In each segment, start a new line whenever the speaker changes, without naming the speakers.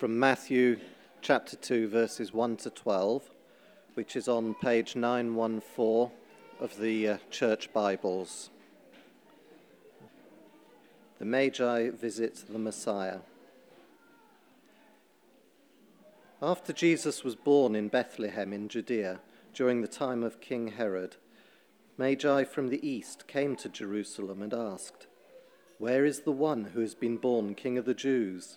from Matthew chapter 2, verses 1 to 12, which is on page 914 of the uh, Church Bibles. The Magi visit the Messiah. After Jesus was born in Bethlehem in Judea during the time of King Herod, Magi from the east came to Jerusalem and asked, Where is the one who has been born King of the Jews?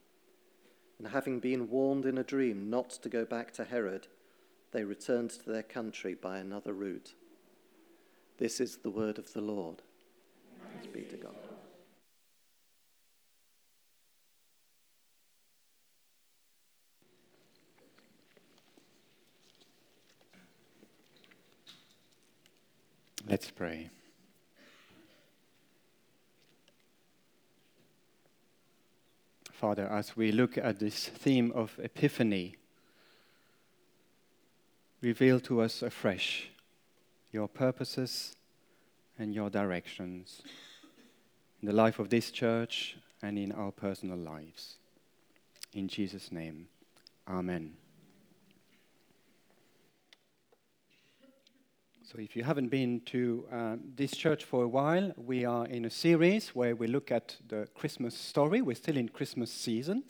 And having been warned in a dream not to go back to Herod, they returned to their country by another route. This is the word of the Lord. Thanks be to God.
Let's pray. Father, as we look at this theme of Epiphany, reveal to us afresh your purposes and your directions in the life of this church and in our personal lives. In Jesus' name, Amen. So, if you haven't been to uh, this church for a while, we are in a series where we look at the Christmas story. We're still in Christmas season.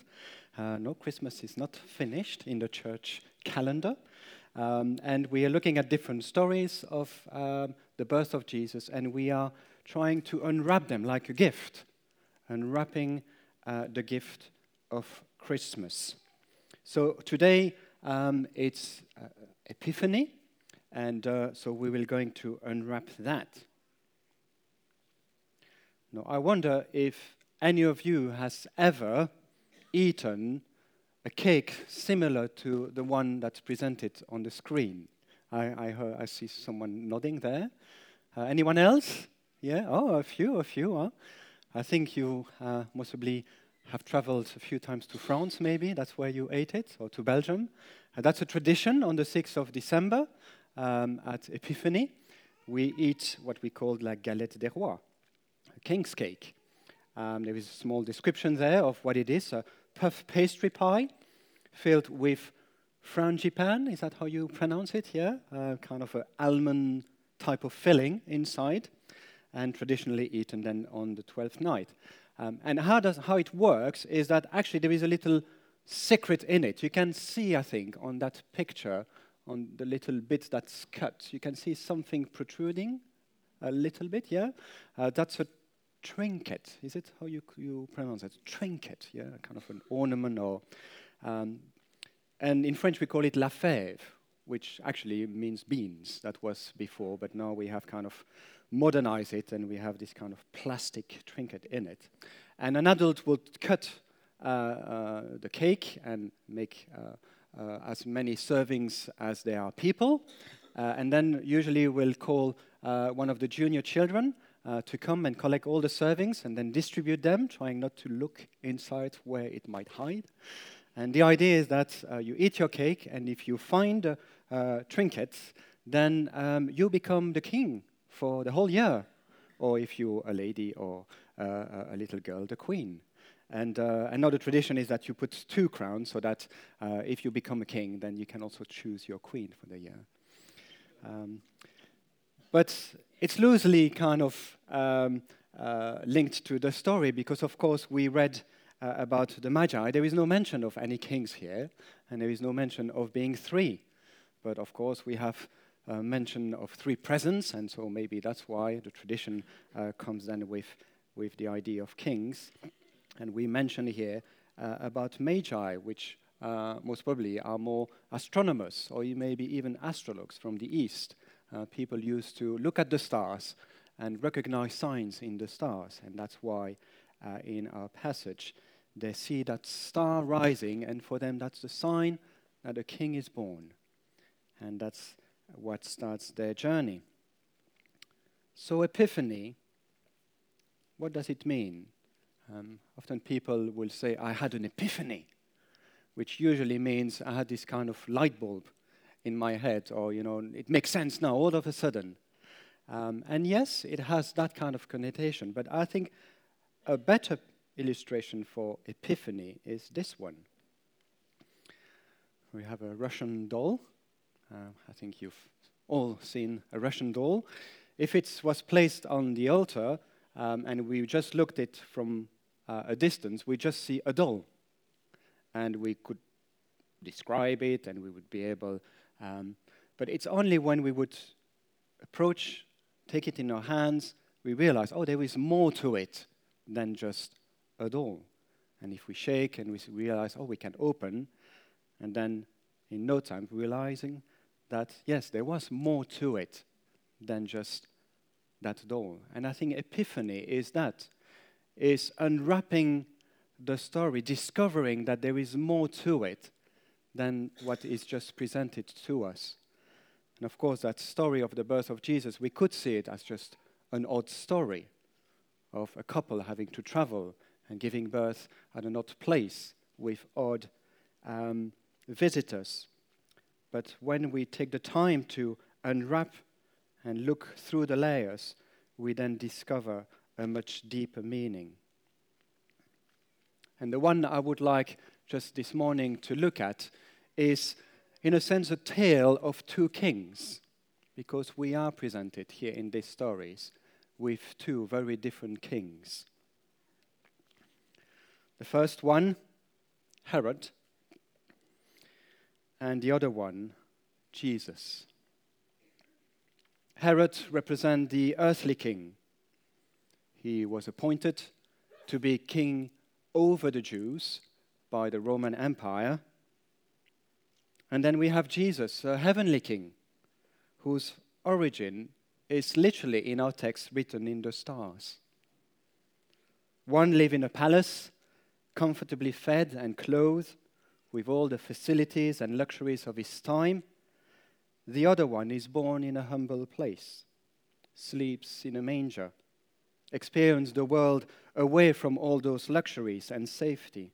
Uh, no, Christmas is not finished in the church calendar. Um, and we are looking at different stories of um, the birth of Jesus, and we are trying to unwrap them like a gift, unwrapping uh, the gift of Christmas. So, today um, it's uh, Epiphany. And uh, so we will going to unwrap that. Now, I wonder if any of you has ever eaten a cake similar to the one that's presented on the screen. I, I, heard, I see someone nodding there. Uh, anyone else? Yeah? Oh, a few, a few. Huh? I think you uh, possibly have traveled a few times to France, maybe. That's where you ate it, or to Belgium. Uh, that's a tradition on the 6th of December um, at Epiphany, we eat what we call la galette des rois, a king's cake. Um, there is a small description there of what it is a puff pastry pie filled with frangipane. Is that how you pronounce it? Yeah? Uh, kind of an almond type of filling inside, and traditionally eaten then on the 12th night. Um, and how, does, how it works is that actually there is a little secret in it. You can see, I think, on that picture on the little bit that's cut, you can see something protruding a little bit, yeah? Uh, that's a trinket. Is it how you, you pronounce it? Trinket, yeah? Kind of an ornament or. Um, and in French we call it la fève, which actually means beans. That was before, but now we have kind of modernized it and we have this kind of plastic trinket in it. And an adult would cut the cake and make uh, uh, as many servings as there are people. Uh, and then usually we'll call uh, one of the junior children to come and collect all the servings and then distribute them, trying not to look inside where it might hide. And the idea is that uh, you eat your cake, and if you find uh, uh, trinkets, then um, you become the king for the whole year. Or if you're a lady or uh, a little girl, the queen. And uh, another tradition is that you put two crowns so that uh, if you become a king, then you can also choose your queen for the year. Um, but it's loosely kind of um, uh, linked to the story because, of course, we read uh, about the Magi. There is no mention of any kings here, and there is no mention of being three. But of course, we have uh, mention of three presents, and so maybe that's why the tradition uh, comes then with, with the idea of kings. And we mention here uh, about magi, which uh, most probably are more astronomers, or maybe even astrologers from the east. Uh, people used to look at the stars and recognize signs in the stars, and that's why uh, in our passage they see that star rising, and for them that's the sign that a king is born. And that's what starts their journey. So, Epiphany, what does it mean? Um, often people will say, I had an epiphany, which usually means I had this kind of light bulb in my head, or, you know, it makes sense now all of a sudden. Um, and yes, it has that kind of connotation, but I think a better illustration for epiphany is this one. We have a Russian doll. Uh, I think you've all seen a Russian doll. If it was placed on the altar um, and we just looked at it from uh, a distance, we just see a doll. And we could describe it and we would be able. Um, but it's only when we would approach, take it in our hands, we realize, oh, there is more to it than just a doll. And if we shake and we realize, oh, we can open, and then in no time realizing that, yes, there was more to it than just that doll. And I think epiphany is that is unwrapping the story, discovering that there is more to it than what is just presented to us. And of course, that story of the birth of Jesus, we could see it as just an odd story of a couple having to travel and giving birth at an odd place with odd um, visitors. But when we take the time to unwrap and look through the layers, we then discover a much deeper meaning. And the one I would like just this morning to look at is, in a sense, a tale of two kings, because we are presented here in these stories with two very different kings. The first one, Herod, and the other one, Jesus. Herod represents the earthly king, he was appointed to be king over the Jews by the Roman Empire. And then we have Jesus, a heavenly king, whose origin is literally in our text written in the stars. One lived in a palace, comfortably fed and clothed, with all the facilities and luxuries of his time. The other one is born in a humble place, sleeps in a manger, experience the world away from all those luxuries and safety.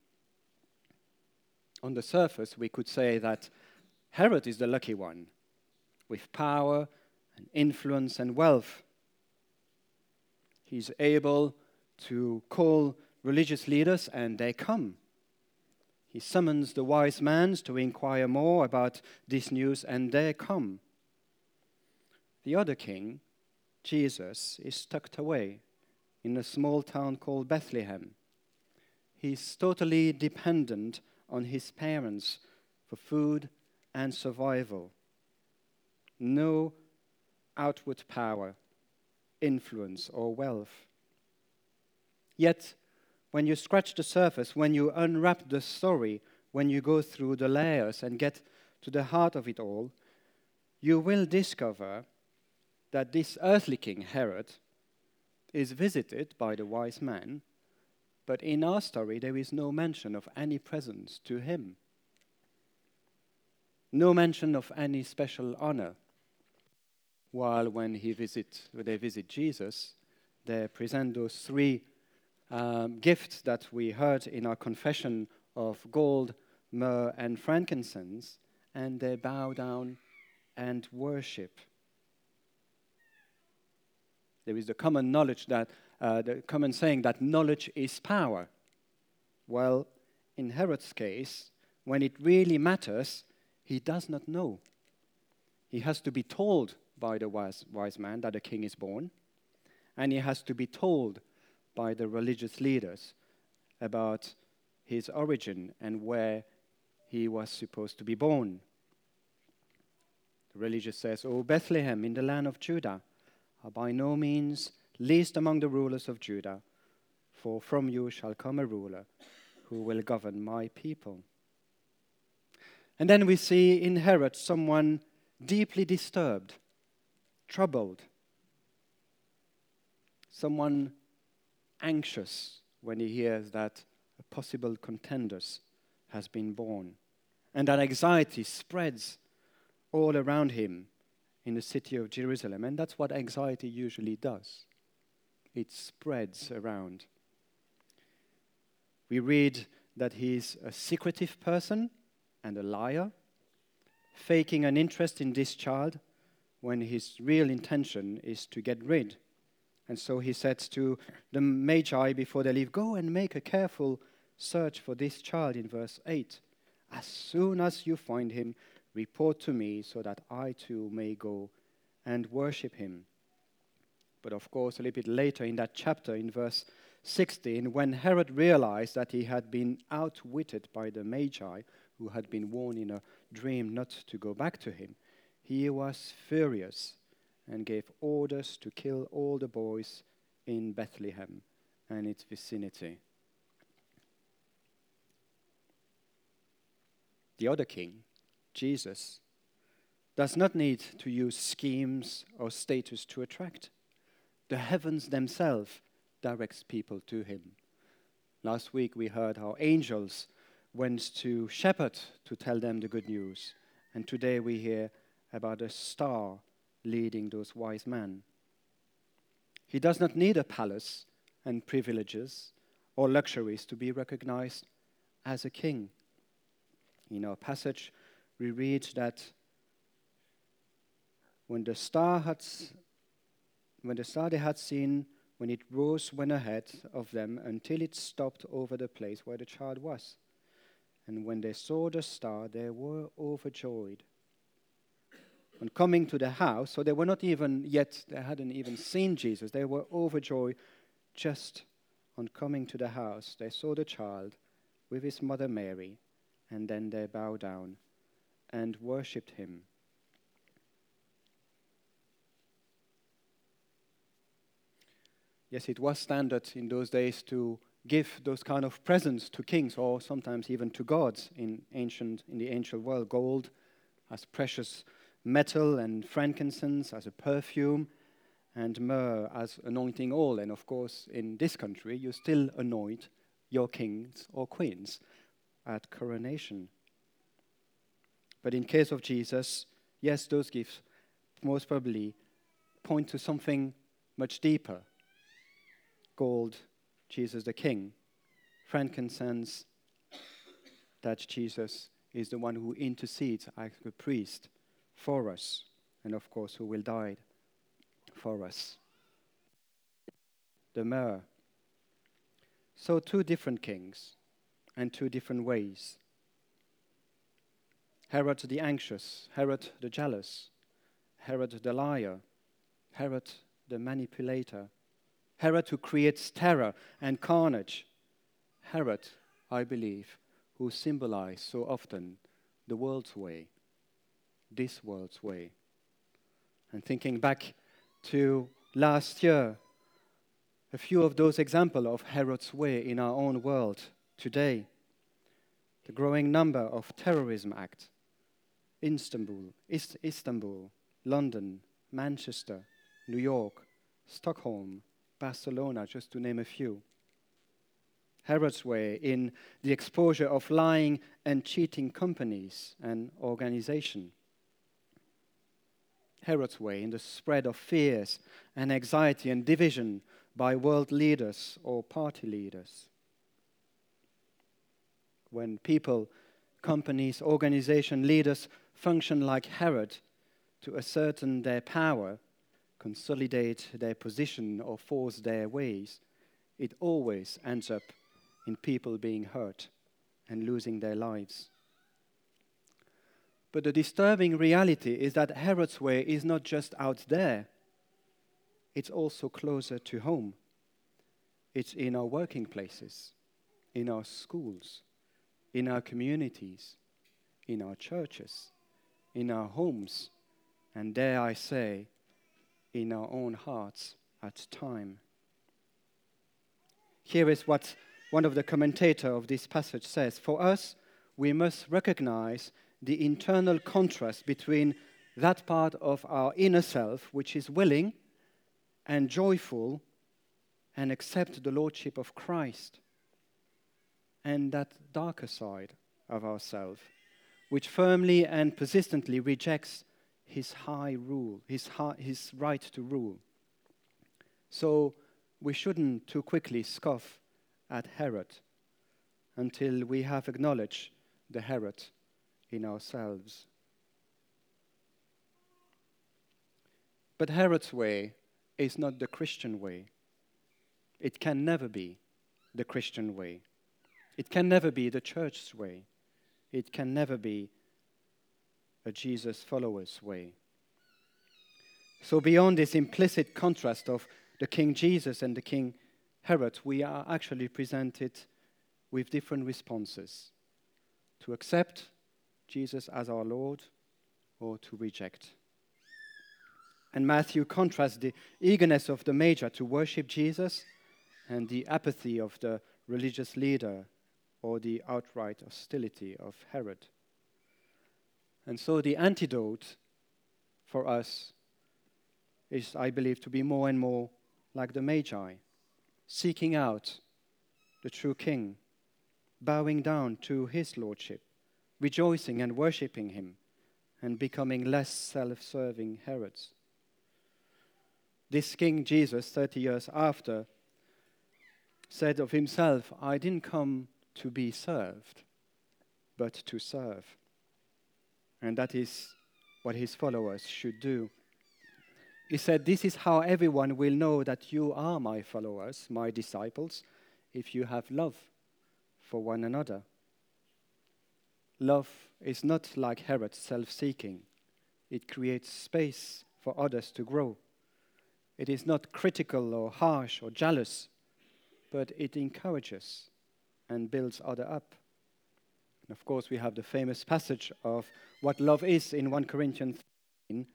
On the surface, we could say that Herod is the lucky one, with power and influence and wealth. He's able to call religious leaders, and they come. He summons the wise men to inquire more about this news, and they come. The other king, Jesus, is tucked away in a small town called Bethlehem. He's totally dependent on his parents for food and survival. No outward power, influence, or wealth. Yet, when you scratch the surface, when you unwrap the story, when you go through the layers and get to the heart of it all, you will discover that this earthly king, Herod, is visited by the wise man, but in our story there is no mention of any presents to him. No mention of any special honor. While when he visit, they visit Jesus, they present those three um, gifts that we heard in our confession of gold, myrrh and frankincense, and they bow down and worship. There is the common knowledge that, uh, the common saying that knowledge is power. Well, in Herod's case, when it really matters, he does not know. He has to be told by the wise, wise man that a king is born, and he has to be told by the religious leaders about his origin and where he was supposed to be born. The religious says, Oh, Bethlehem in the land of Judah, are by no means least among the rulers of Judah, for from you shall come a ruler who will govern my people. And then we see in Herod someone deeply disturbed, troubled, someone anxious when he hears that a possible contender has been born. And that anxiety spreads all around him in the city of Jerusalem. And that's what anxiety usually does it spreads around. We read that he's a secretive person and a liar, faking an interest in this child when his real intention is to get rid. And so he says to the Magi before they leave, Go and make a careful search for this child in verse 8. As soon as you find him, report to me so that I too may go and worship him. But of course, a little bit later in that chapter, in verse 16, when Herod realized that he had been outwitted by the Magi, who had been warned in a dream not to go back to him, he was furious and gave orders to kill all the boys in Bethlehem and its vicinity. The other king, Jesus, does not need to use schemes or status to attract. The heavens themselves directs people to him. Last week we heard how angels went to shepherds to tell them the good news. And today we hear about a star leading those wise men. He does not need a palace and privileges or luxuries to be recognized as a king. In our passage, we read that when the star had, when the star they had seen, when it rose, went ahead of them until it stopped over the place where the child was. And when they saw the star, they were overjoyed. On coming to the house, so they were not even yet, they hadn't even seen Jesus, they were overjoyed just on coming to the house. They saw the child with his mother Mary and then they bowed down and worshipped him. Yes, it was standard in those days to give those kind of presents to kings or sometimes even to gods in ancient in the ancient world gold as precious metal and frankincense as a perfume and myrrh as anointing oil and of course in this country you still anoint your kings or queens at coronation. But in case of Jesus, yes, those gifts most probably point to something much deeper. Gold, Jesus the King. Frankincense, that Jesus is the one who intercedes as a priest for us, and of course, who will die for us. The myrrh. So, two different kings and two different ways. Herod the anxious, Herod the jealous, Herod the liar, Herod the manipulator, Herod who creates terror and carnage, Herod, I believe, who symbolize so often the world's way, this world's way. And thinking back to last year, a few of those examples of Herod's way in our own world today. The growing number of terrorism acts Istanbul, Istanbul, London, Manchester, New York, Stockholm, Barcelona, just to name a few. Herod's way in the exposure of lying and cheating companies and organizations. Herod's way in the spread of fears and anxiety and division by world leaders or party leaders when people companies, organization leaders function like Herod to ascertain their power, consolidate their position, or force their ways, it always ends up in people being hurt and losing their lives. But the disturbing reality is that Herod's way is not just out there, it's also closer to home. It's in our working places, in our schools, in our communities, in our churches, in our homes, and dare I say, in our own hearts at time. Here is what one of the commentators of this passage says For us, we must recognize the internal contrast between that part of our inner self which is willing and joyful and accept the lordship of Christ, and that darker side of ourself which firmly and persistently rejects his high rule, his, high, his right to rule. So we shouldn't too quickly scoff at Herod until we have acknowledged the Herod in ourselves. But Herod's way is not the Christian way. It can never be the Christian way. It can never be the church's way. It can never be a Jesus follower's way. So, beyond this implicit contrast of the King Jesus and the King Herod, we are actually presented with different responses to accept Jesus as our Lord or to reject. And Matthew contrasts the eagerness of the Magi to worship Jesus and the apathy of the religious leader or the outright hostility of Herod. And so the antidote for us is, I believe, to be more and more like the Magi, seeking out the true King, bowing down to his lordship, rejoicing and worshipping him, and becoming less self serving Herods. This King Jesus, 30 years after, said of himself, I didn't come to be served, but to serve. And that is what his followers should do. He said, This is how everyone will know that you are my followers, my disciples, if you have love for one another. Love is not like Herod, self seeking, it creates space for others to grow. It is not critical or harsh or jealous, but it encourages and builds other up. And of course, we have the famous passage of what love is in 1 Corinthians 13,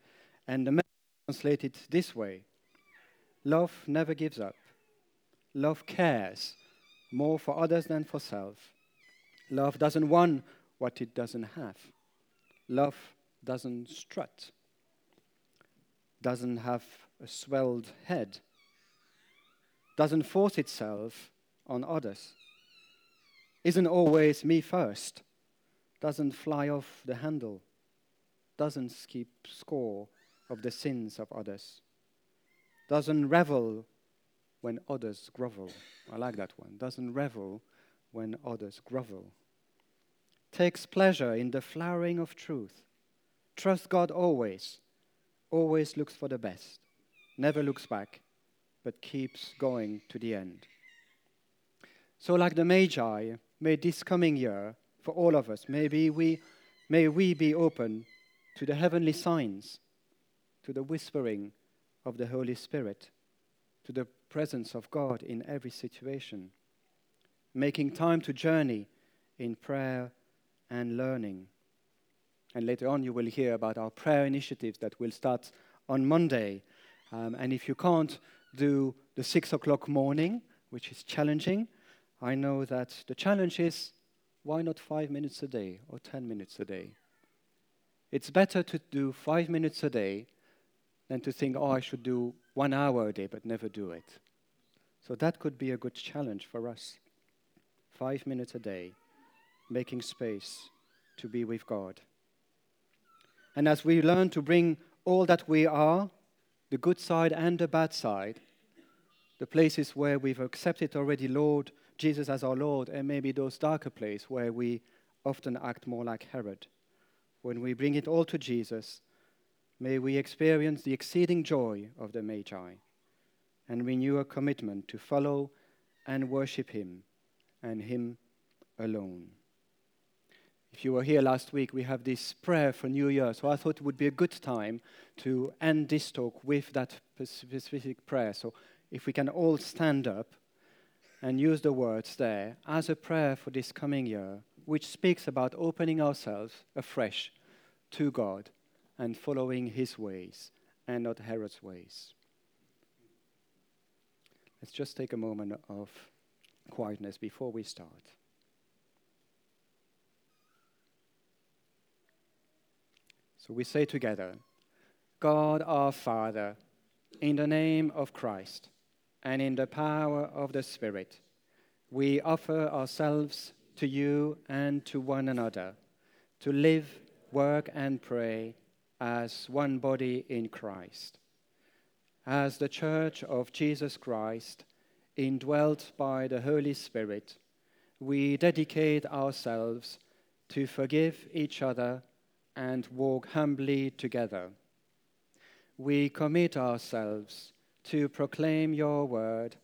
and the message translated this way Love never gives up. Love cares more for others than for self. Love doesn't want what it doesn't have. Love doesn't strut, doesn't have a swelled head, doesn't force itself on others isn't always me first, doesn't fly off the handle, doesn't keep score of the sins of others, doesn't revel when others grovel. I like that one. Doesn't revel when others grovel. Takes pleasure in the flowering of truth. Trust God always. Always looks for the best. Never looks back, but keeps going to the end. So, like the Magi, may this coming year, for all of us, maybe we, may we be open to the heavenly signs, to the whispering of the Holy Spirit, to the presence of God in every situation, making time to journey in prayer and learning. And later on, you will hear about our prayer initiatives that will start on Monday. Um, and if you can't do the six o'clock morning, which is challenging, I know that the challenge is why not five minutes a day or 10 minutes a day? It's better to do five minutes a day than to think, oh, I should do one hour a day but never do it. So that could be a good challenge for us. Five minutes a day, making space to be with God. And as we learn to bring all that we are, the good side and the bad side, the places where we've accepted already, Lord, Jesus as our Lord, and maybe those darker places where we often act more like Herod. When we bring it all to Jesus, may we experience the exceeding joy of the Magi and renew a commitment to follow and worship Him and Him alone. If you were here last week, we have this prayer for New Year, so I thought it would be a good time to end this talk with that specific prayer. So if we can all stand up and use the words there as a prayer for this coming year, which speaks about opening ourselves afresh to God and following His ways and not Herod's ways. Let's just take a moment of quietness before we start. So we say together, God our Father, in the name of Christ and in the power of the Spirit, we offer ourselves to you and to one another to live, work, and pray as one body in Christ. As the Church of Jesus Christ, indwelt by the Holy Spirit, we dedicate ourselves to forgive each other and walk humbly together. We commit ourselves to proclaim your word,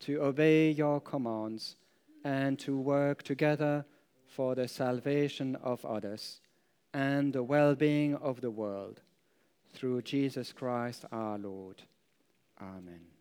to obey your commands, and to work together for the salvation of others and the well being of the world. Through Jesus Christ our Lord. Amen.